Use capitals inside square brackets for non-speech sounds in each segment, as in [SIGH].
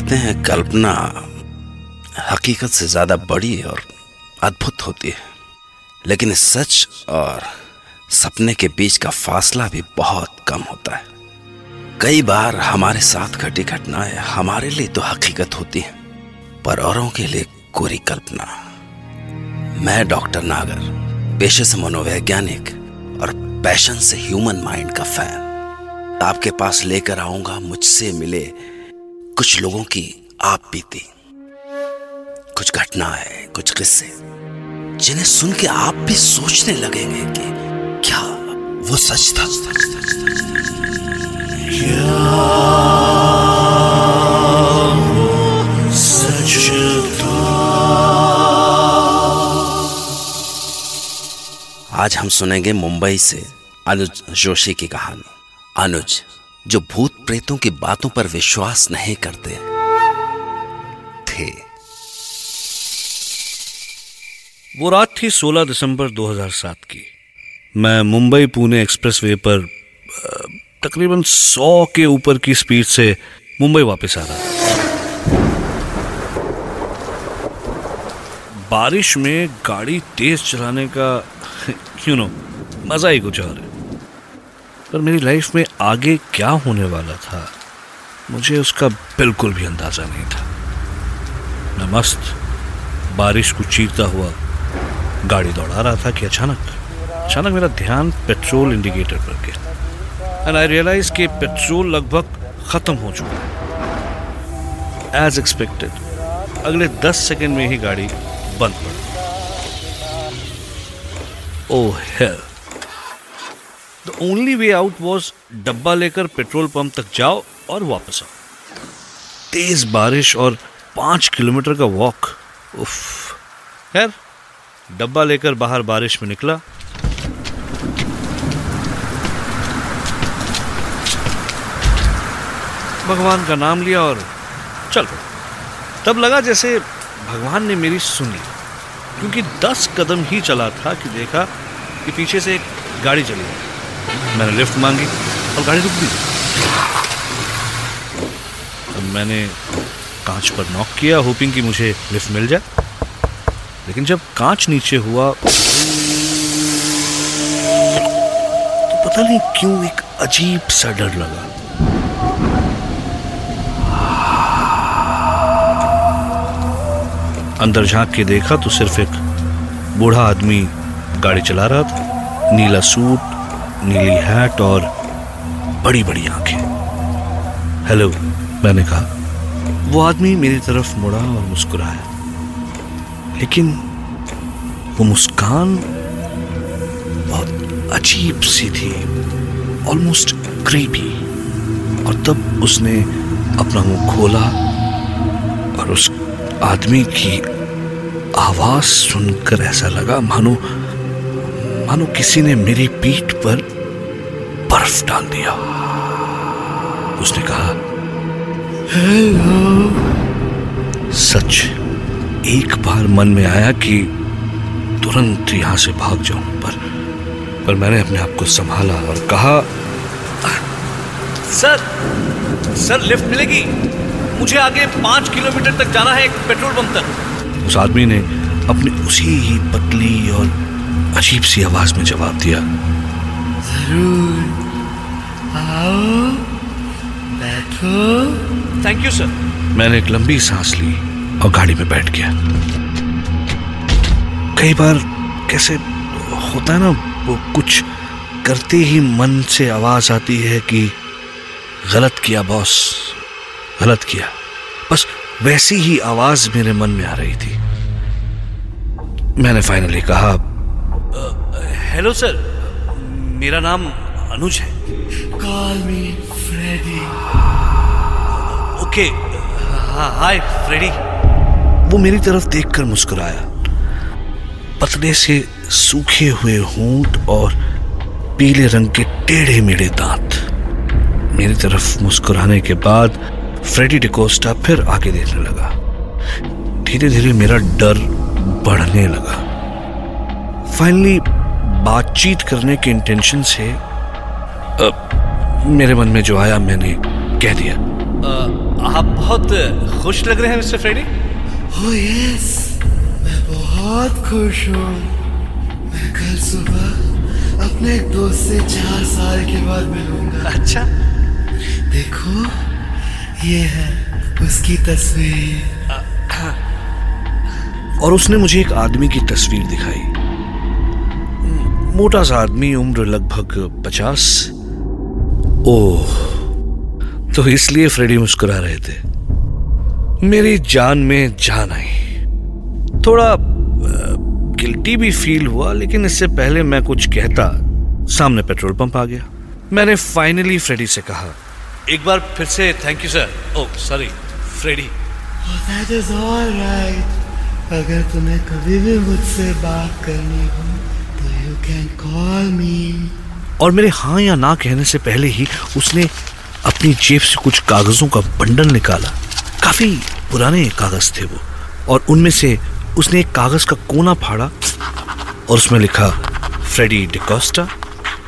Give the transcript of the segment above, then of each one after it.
कहते हैं कल्पना हकीकत से ज़्यादा बड़ी और अद्भुत होती है। लेकिन सच और सपने के बीच का फासला भी बहुत कम होता है। कई बार हमारे साथ घटी घटनाएँ हमारे लिए तो हकीकत होती हैं, पर औरों के लिए कोरी कल्पना। मैं डॉक्टर नागर, पेशे से मनोवैज्ञानिक और पैशन से ह्यूमन माइंड का फ़ैन। आपके पास लेकर आऊँगा, मुझसे मिले कुछ लोगों की आप बीती। कुछ घटनाएँ कुछ किस्से, जिन्हें सुन के आप भी सोचने लगेंगे कि क्या वो सच था। आज हम सुनेंगे मुंबई से अनुज जोशी की कहानी। अनुज जो भूत प्रेतों की बातों पर विश्वास नहीं करते, थे। वो रात थी 16 दिसंबर 2007 की। मैं मुंबई पुणे एक्सप्रेसवे पर तकरीबन 100 के ऊपर की स्पीड से मुंबई वापस आ रहा था। बारिश में गाड़ी तेज चलाने का [LAUGHS] यू नो मज़ा ही कुछ और है। पर मेरी लाइफ में आगे क्या होने वाला था, मुझे उसका बिल्कुल भी अंदाज़ा नहीं था। मैं मस्त बारिश को चीरता हुआ गाड़ी दौड़ा रहा था कि अचानक अचानक मेरा ध्यान पेट्रोल इंडिकेटर पर गया एंड आई रियलाइज़ कि पेट्रोल लगभग खत्म हो चुका है। एज एक्सपेक्टेड अगले दस सेकेंड में ही गाड़ी बंद पड़। ओह hell the only way out was डब्बा लेकर पेट्रोल पंप तक जाओ और वापस आओ। तेज बारिश और पाँच किलोमीटर का वॉक उफ। खैर, डब्बा लेकर बाहर बारिश में निकला। भगवान का नाम लिया और चल तब लगा जैसे भगवान ने मेरी सुन ली। क्योंकि दस कदम ही चला था कि देखा कि पीछे से एक गाड़ी चली आई मैंने लिफ्ट मांगी और गाड़ी रुक दी मैंने कांच पर नॉक किया होपिंग कि मुझे लिफ्ट मिल जाए। लेकिन जब कांच नीचे हुआ तो पता नहीं क्यों एक अजीब सा डर लगा। अंदर झाँक के देखा तो सिर्फ़ एक बूढ़ा आदमी गाड़ी चला रहा था, नीला सूट नीली हैट और बड़ी बड़ी आँखें। हेलो मैंने कहा। वो आदमी मेरी तरफ़ मुड़ा और मुस्कुराया। लेकिन वो मुस्कान बहुत अजीब सी थी ऑलमोस्ट क्रीपी और तब उसने अपना मुँह खोला और उस आदमी की आवाज़ सुनकर ऐसा लगा, मानो मानो किसी ने मेरी पीठ पर बर्फ़ डाल दिया। उसने कहा सच एक बार मन में आया कि तुरंत यहाँ से भाग जाऊँ पर पर मैंने अपने आप को संभाला और कहा सर सर लिफ्ट मिलेगी। मुझे आगे पाँच किलोमीटर तक जाना है एक पेट्रोल पंप तक। उस आदमी ने अपनी उसी ही पतली और अजीब सी आवाज़ में जवाब दिया ज़रूर। आओ बैठो। थैंक यू सर मैंने एक लंबी सांस ली और गाड़ी में बैठ गया। कई बार कैसे होता है ना वो कुछ करते ही मन से आवाज़ आती है कि गलत किया बॉस गलत किया। बस वैसी ही आवाज़ मेरे मन में आ रही थी। मैंने फाइनली कहा हेलो सर मेरा नाम अनुज है। Call me Freddy. Okay hi Freddy वो मेरी तरफ़ देखकर मुस्कुराया। पतले से सूखे हुए होंठ और पीले रंग के टेढ़े मेढ़े दांत। मेरी तरफ़ मुस्कुराने के बाद फ्रेडी डिकोस्टा फिर आगे देखने लगा। धीरे धीरे मेरा डर बढ़ने लगा। फाइनली बातचीत करने के इंटेंशन से अ, मेरे मन में जो आया मैंने कह दिया। आप बहुत खुश लग रहे हैं मिस्टर फ्रेडी? ओह यस मैं बहुत खुश हूँ। मैं कल सुबह अपने एक दोस्त से चार साल के बाद मिलूँगा। अच्छा। देखो ये है उसकी तस्वीर। और उसने मुझे एक आदमी की तस्वीर दिखाई। मोटा सा आदमी, उम्र लगभग पचास। ओह तो इसलिए फ्रेडी मुस्कुरा रहे थे। मेरी जान में जान आई थोड़ा गिल्टी भी फील हुआ, लेकिन इससे पहले मैं कुछ कहता, सामने पेट्रोल पंप आ गया। मैंने फाइनली फ्रेडी से कहा, एक बार फिर से thank you sir oh sorry Freddy. That is all right अगर तुम्हें कभी भी मुझसे बात करनी हो। और मेरे हाँ या ना कहने से पहले ही उसने अपनी जेब से कुछ कागजों का बंडल निकाला। काफ़ी पुराने कागज़ थे वो। और उनमें से उसने एक कागज़ का कोना फाड़ा और उसमें लिखा, फ्रेडी डिकोस्टा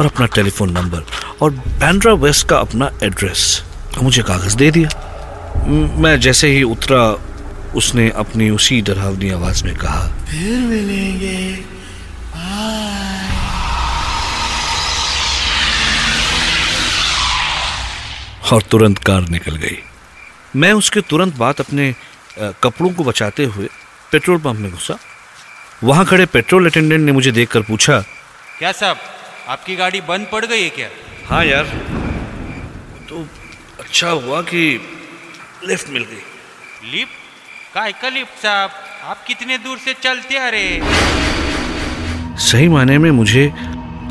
और अपना टेलीफोन नंबर और बैंड्रा वेस्ट का अपना एड्रेस। मुझे कागज़ दे दिया। मैं जैसे ही उतरा, उसने अपनी उसी डरावनी आवाज़ में कहा, फिर मिलेंगे। और तुरंत कार निकल गई। मैं उसके तुरंत बाद अपने कपड़ों को बचाते हुए पेट्रोल पंप में घुसा। वहाँ खड़े पेट्रोल अटेंडेंट ने मुझे देखकर पूछा क्या साहब आपकी गाड़ी बंद पड़ गई है क्या? हाँ यार तो अच्छा हुआ कि लिफ्ट मिल गई। लिफ्ट? काय का लिफ्ट साहब? आप कितने दूर से चलते आ रहे सही मायने में मुझे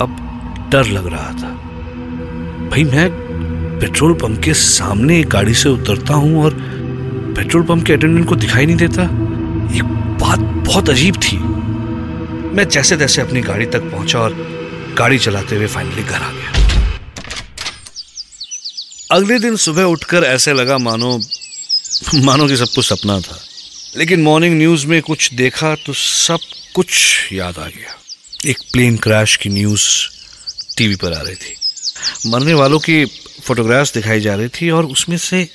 अब डर लग रहा था। भाई मैं पेट्रोल पंप के सामने एक गाड़ी से उतरता हूँ और पेट्रोल पंप के अटेंडेंट को दिखाई नहीं देता। ये बात बहुत अजीब थी। मैं जैसे तैसे अपनी गाड़ी तक पहुँचा और गाड़ी चलाते हुए फाइनली घर आ गया। अगले दिन सुबह उठकर ऐसे लगा मानो मानो कि सब कुछ सपना था। लेकिन मॉर्निंग न्यूज़ में कुछ देखा तो सब कुछ याद आ गया। एक प्लेन क्रैश की न्यूज़ टीवी पर आ रही थी। मरने वालों की फोटोग्राफ्स दिखाई जा रही थी और उसमें से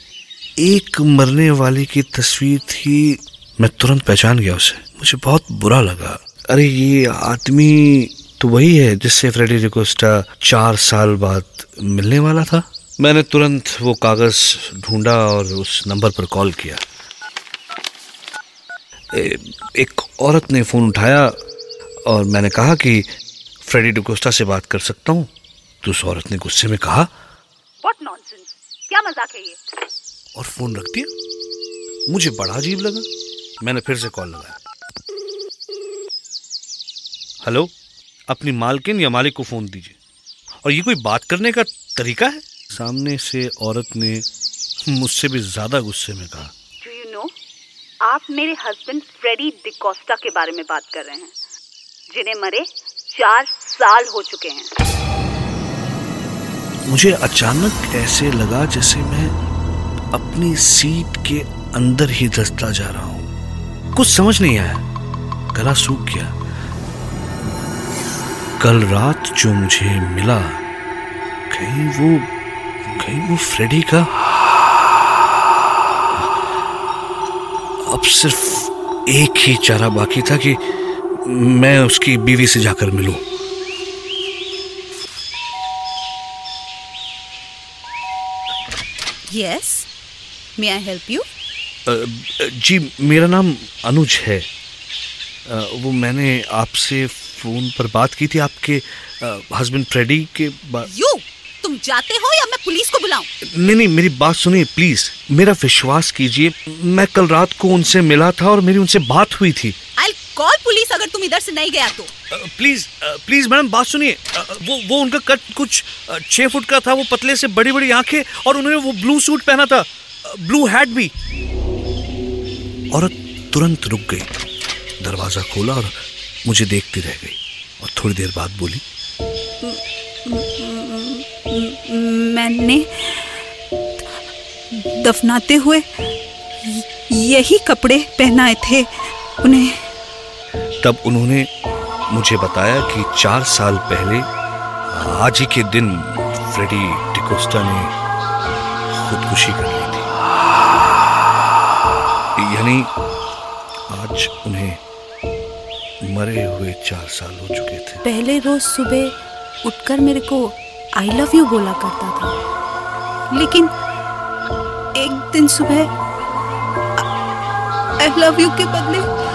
एक मरने वाले की तस्वीर थी। मैं तुरंत पहचान गया उसे। मुझे बहुत बुरा लगा। अरे ये आदमी तो वही है जिससे फ्रेडी रिकोस्टा चार साल बाद मिलने वाला था। मैंने तुरंत वो कागज़ ढूंढा और उस नंबर पर कॉल किया। ए, एक औरत ने फ़ोन उठाया और मैंने कहा कि फ्रेडी डिकोस्टा से बात कर सकता हूँ। तो उस औरत ने गुस्से में कहा व्हाट नॉनसेंस क्या मज़ाक है ये? और फ़ोन रख दिया। मुझे बड़ा अजीब लगा। मैंने फिर से कॉल लगाया। हेलो अपनी मालकिन या मालिक को फ़ोन दीजिए। और ये कोई बात करने का तरीका है? सामने से औरत ने मुझसे भी ज़्यादा गुस्से में कहा। डू यू नो आप मेरे हस्बैंड फ्रेडी डिकोस्टा के बारे में बात कर रहे हैं जिन्हें मरे चार साल हो चुके हैं। मुझे अचानक ऐसे लगा जैसे मैं अपनी सीट के अंदर ही धसता जा रहा हूँ। कुछ समझ नहीं आया। गला सूख गया। कल रात जो मुझे मिला, कहीं वो कहीं वो फ्रेडी का अब सिर्फ़ एक ही चारा बाकी था कि मैं उसकी बीवी से जाकर मिलूं। Yes may I help you जी मेरा नाम अनुज है। अ, वो मैंने आपसे फ़ोन पर बात की थी आपके हस्बैंड फ्रेडी के. यू तुम जाते हो या मैं पुलिस को बुलाऊं? नहीं नहीं मेरी बात सुनिए प्लीज़ मेरा विश्वास कीजिए। मैं कल रात को उनसे मिला था और मेरी उनसे बात हुई थी। आई कॉल पुलिस अगर तुम इधर से नहीं गया तो? प्लीज़ प्लीज़ मैडम बात सुनिए। वो वो उनका कट कुछ छह फुट का था वो पतले से बड़ी बड़ी आँखें और उन्होंने वो ब्लू सूट पहना था ब्लू हैट भी। औरत तुरंत रुक गई। दरवाज़ा खोला और मुझे देखती रह गई और थोड़ी देर बाद बोली मैंने दफनाते हुए यही कपड़े पहनाए थे उन्हें तब उन्होंने मुझे बताया कि चार साल पहले, आज ही के दिन, फ्रेडी डिकोस्टा ने खुदकुशी कर ली थी। यानी, आज उन्हें मरे हुए चार साल हो चुके थे। पहले रोज सुबह उठकर मेरे को आई लव यू बोला करता था। लेकिन एक दिन सुबह आई लव यू के बदले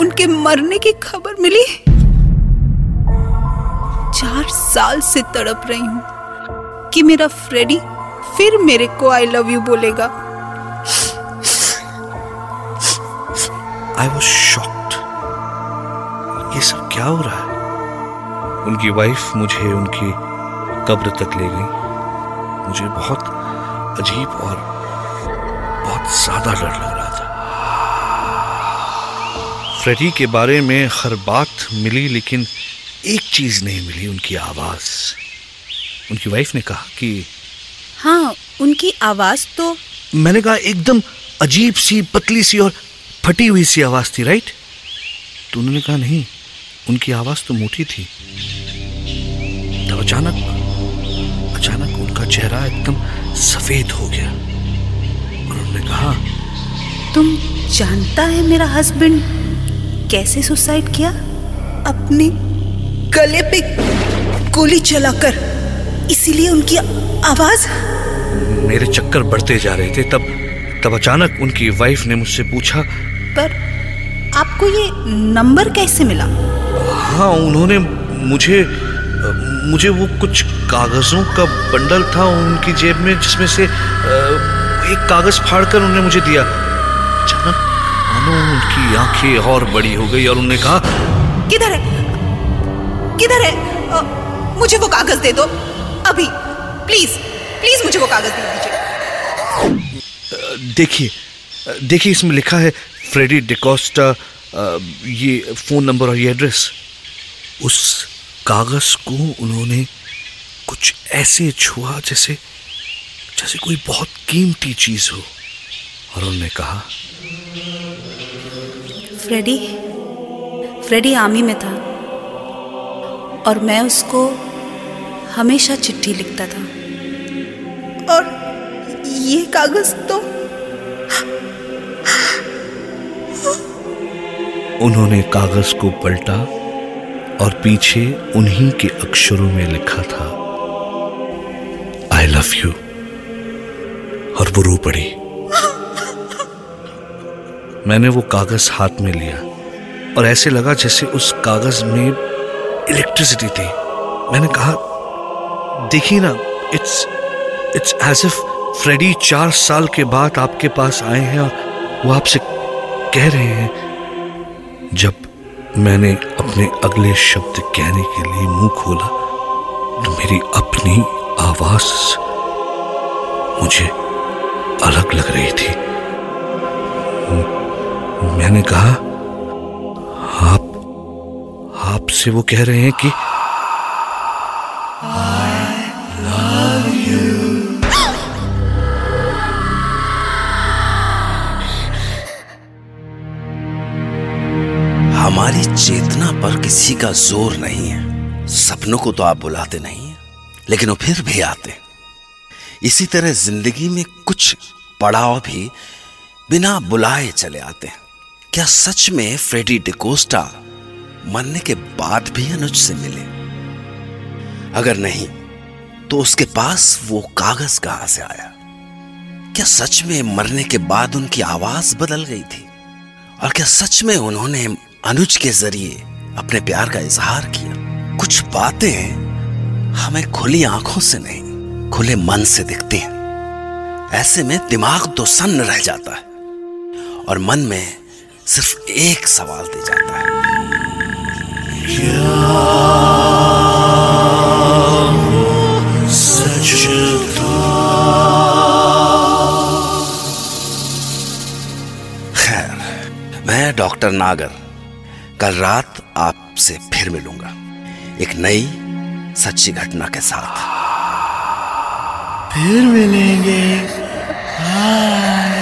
उनके मरने की खबर मिली? चार साल से तड़प रही हूँ कि मेरा फ्रेडी फिर मेरे को आई लव यू बोलेगा। आई वॉज़ शॉक्ड ये सब क्या हो रहा है? उनकी वाइफ मुझे उनकी कब्र तक ले गई। मुझे बहुत अजीब और बहुत ज़्यादा डर लग। फ्रेडी के बारे में हर बात मिली लेकिन एक चीज़ नहीं मिली उनकी आवाज़। उनकी वाइफ ने कहा कि हाँ उनकी आवाज़ तो मैंने कहा एकदम अजीब सी पतली सी और फटी हुई सी आवाज़ थी राइट तो उन्होंने कहा नहीं उनकी आवाज़ तो मोटी थी। तब अचानक अचानक उनका चेहरा एकदम सफ़ेद हो गया। और उन्होंने कहा तुम जानता है मेरा हस्बैंड कैसे सुसाइड किया? अपने गले पे गोली चलाकर। इसीलिए उनकी आवाज़। मेरे चक्कर बढ़ते जा रहे थे तब तब अचानक उनकी वाइफ ने मुझसे पूछा। पर आपको ये नंबर कैसे मिला? हाँ उन्होंने मुझे मुझे वो कुछ कागजों का बंडल था उनकी जेब में जिसमें से एक कागज़ फाड़कर उन्होंने मुझे दिया। मानो उनकी आँखें और बड़ी हो गई और उन्होंने कहा किधर है? किधर है? अ, मुझे वो कागज़ दे दो। अभी प्लीज़ प्लीज़ मुझे वो कागज़ दे दीजिए। देखिए देखिए इसमें लिखा है फ्रेडी डिकोस्टा ये फ़ोन नंबर और ये एड्रेस उस कागज़ को उन्होंने कुछ ऐसे छुआ जैसे जैसे कोई बहुत कीमती चीज़ हो। और उन्होंने कहा फ्रेडी फ्रेडी आर्मी में था और मैं उसको हमेशा चिट्ठी लिखता था। और ये कागज़ तो उन्होंने कागज़ को पलटा और पीछे उन्हीं के अक्षरों में लिखा था आई लव यू और वो रो पड़ी। मैंने वो कागज़ हाथ में लिया और ऐसे लगा जैसे उस कागज़ में इलेक्ट्रिसिटी थी। मैंने कहा, देखिए ना it's it's as if Freddy चार साल के बाद आपके पास आए हैं और वो आपसे कह रहे हैं। जब मैंने अपने अगले शब्द कहने के लिए मुँह खोला तो मेरी अपनी आवाज़ मुझे अलग लग रही थी। मैंने कहा, आप आपसे वो कह रहे हैं कि हमारी चेतना पर किसी का ज़ोर नहीं है सपनों को तो आप बुलाते नहीं हैं, लेकिन वो फिर भी आते। इसी तरह ज़िंदगी में कुछ पड़ाव भी बिना बुलाए चले आते हैं क्या सच में फ्रेडी डिकोस्टा मरने के बाद भी अनुज से मिले? अगर नहीं तो उसके पास वो कागज़ कहाँ से आया? क्या सच में मरने के बाद उनकी आवाज़ बदल गई थी? और क्या सच में उन्होंने अनुज के ज़रिए अपने प्यार का इजहार किया? कुछ बातें हमें खुली आँखों से नहीं, खुले मन से दिखती हैं। ऐसे में दिमाग तो सन्न रह जाता है। और मन में सिर्फ़ एक सवाल दे जाता है। खैर, मैं डॉक्टर नागर, कल रात आपसे फिर मिलूँगा। एक नई सच्ची घटना के साथ। फिर मिलेंगे। हाँ।